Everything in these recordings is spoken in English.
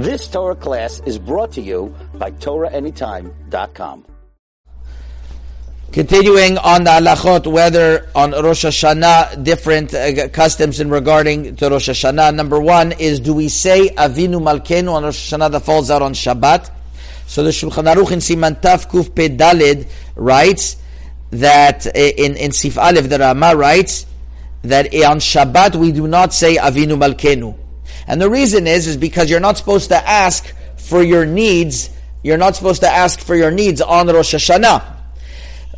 This Torah class is brought to you by TorahAnytime.com. Continuing on the halachot, whether on Rosh Hashanah, different uh, customs in regarding to Rosh Hashanah. Number one is, do we say Avinu Malkeinu on Rosh Hashanah that falls out on Shabbat? So the Shulchan Aruch in Siman Taf Kuf Pe writes that uh, in, in Sif Aleph, the Rama writes that on Shabbat we do not say Avinu Malkeinu. And the reason is, is because you're not supposed to ask for your needs, you're not supposed to ask for your needs on Rosh Hashanah.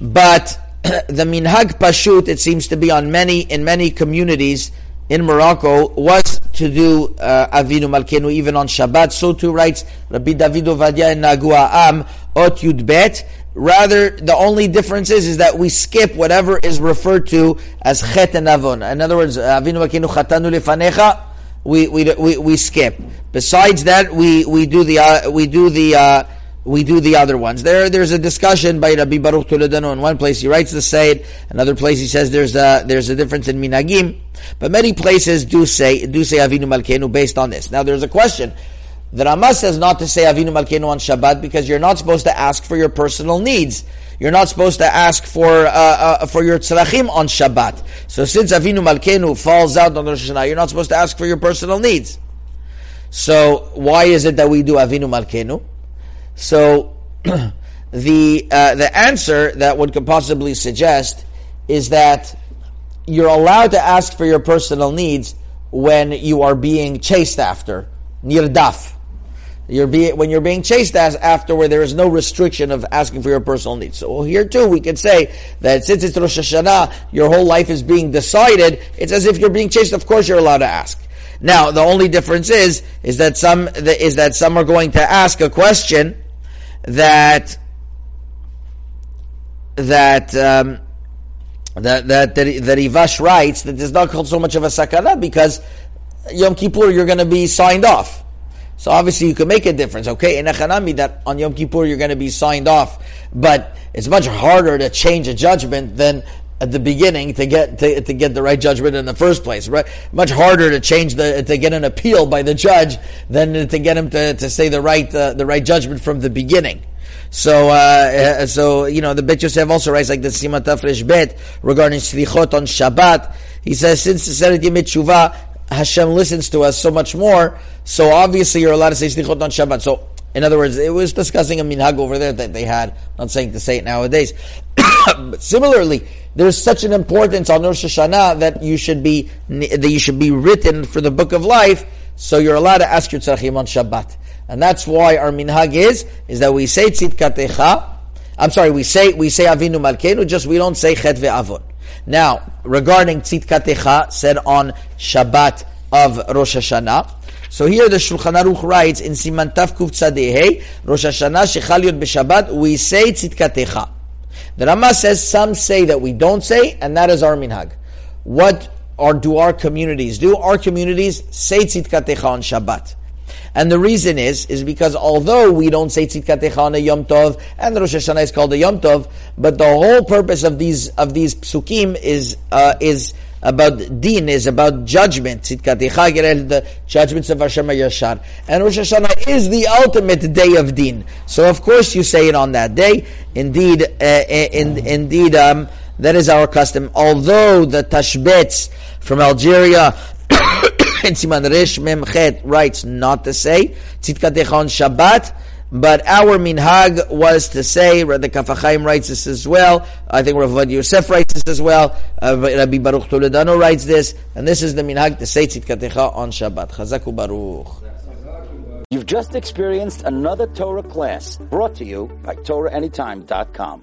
But the minhag pashut, it seems to be on many in many communities in Morocco, was to do uh, Avinu Malkeinu even on Shabbat. So too writes Rabbi David Ovadia in Nahagu Ha'am Ot Yud Bet. Rather, the only difference is, is that we skip whatever is referred to as Chet and Avon. In other words, Avinu Malkeinu Chatanu Lefanecha, we, we, we, we skip. Besides that, we, we do the, uh, we do the, uh, we do the other ones. There, there's a discussion by Rabbi Baruch Toledano. In one place, he writes the Sayyid. Another place, he says there's a there's a difference in minhagim. But many places do say do say Avinu Malkeinu based on this. Now, there's a question. The Rama says not to say Avinu Malkeinu on Shabbat because you're not supposed to ask for your personal needs. You're not supposed to ask for uh, uh, for your tzrachim on Shabbat. So since Avinu Malkeinu falls out on Rosh Hashanah, you're not supposed to ask for your personal needs. So why is it that we do Avinu Malkeinu? So the uh, the answer that one could possibly suggest is that you're allowed to ask for your personal needs when you are being chased after nirdaf. You're when you're being chased as after where there is no restriction of asking for your personal needs. So here too, we can say that since it's Rosh Hashanah, your whole life is being decided. It's as if you're being chased. Of course, you're allowed to ask. Now, the only difference is is that some is that some are going to ask a question that that um, that that that, that Ivash writes that there's not called so much of a sakana because Yom Kippur you're going to be signed off. So obviously you can make a difference, okay? In Echanami that on Yom Kippur you're going to be signed off, but it's much harder to change a judgment than at the beginning to get to, to get the right judgment in the first place. Right? Much harder to change the to get an appeal by the judge than to get him to, to say the right uh, the right judgment from the beginning. So, uh, uh so you know, the Bet Yosef also writes like the Siman Tafresh Bet regarding Slichot on Shabbat. He says since the Aseret Yemei Teshuvah, Hashem listens to us so much more. So obviously, you're allowed to say Slichot on Shabbat. So in other words, it was discussing a minhag over there that they had. I'm not saying to say it nowadays. but similarly, there's such an importance on Rosh Hashanah that you should be that you should be written for the book of life. So you're allowed to ask your tzarchim on Shabbat, and that's why our minhag is is that we say tzidkatecha. I'm sorry, we say we say Avinu Malkeinu, just we don't say Chet ve'avon. Now, regarding tzidkatecha, said on Shabbat of Rosh Hashanah. So here the Shulchan Aruch writes in Siman Tav Kuf Tzadehei, Rosh Hashanah Shechal Yod B'Shabbat, we say Tzidkatecha. The Rama says some say that we don't say, and that is our minhag. What are, do our communities do? Our communities say Tzidkatecha on Shabbat. And the reason is, is because although we don't say Tzidkatecha on a Yom Tov, and Rosh Hashanah is called a Yom Tov, but the whole purpose of these, of these psukim is, uh, is about din, is about judgment. The judgments of Hashem Yashar. And Rosh Hashanah is the ultimate day of din. So of course you say it on that day. Indeed, uh, in, indeed, um, that is our custom. Although the Tashbetz from Algeria in Siman Resh Memchet writes not to say Tzidkatecha on Shabbat, but our minhag was to say, the Kaf HaChaim writes this as well, I think Rav Yosef writes this as well, uh, Rabbi Baruch Toledano writes this, and this is the minhag to say Tzidkatecha on Shabbat. Chazaku Baruch. You've just experienced another Torah class brought to you by TorahAnytime.com.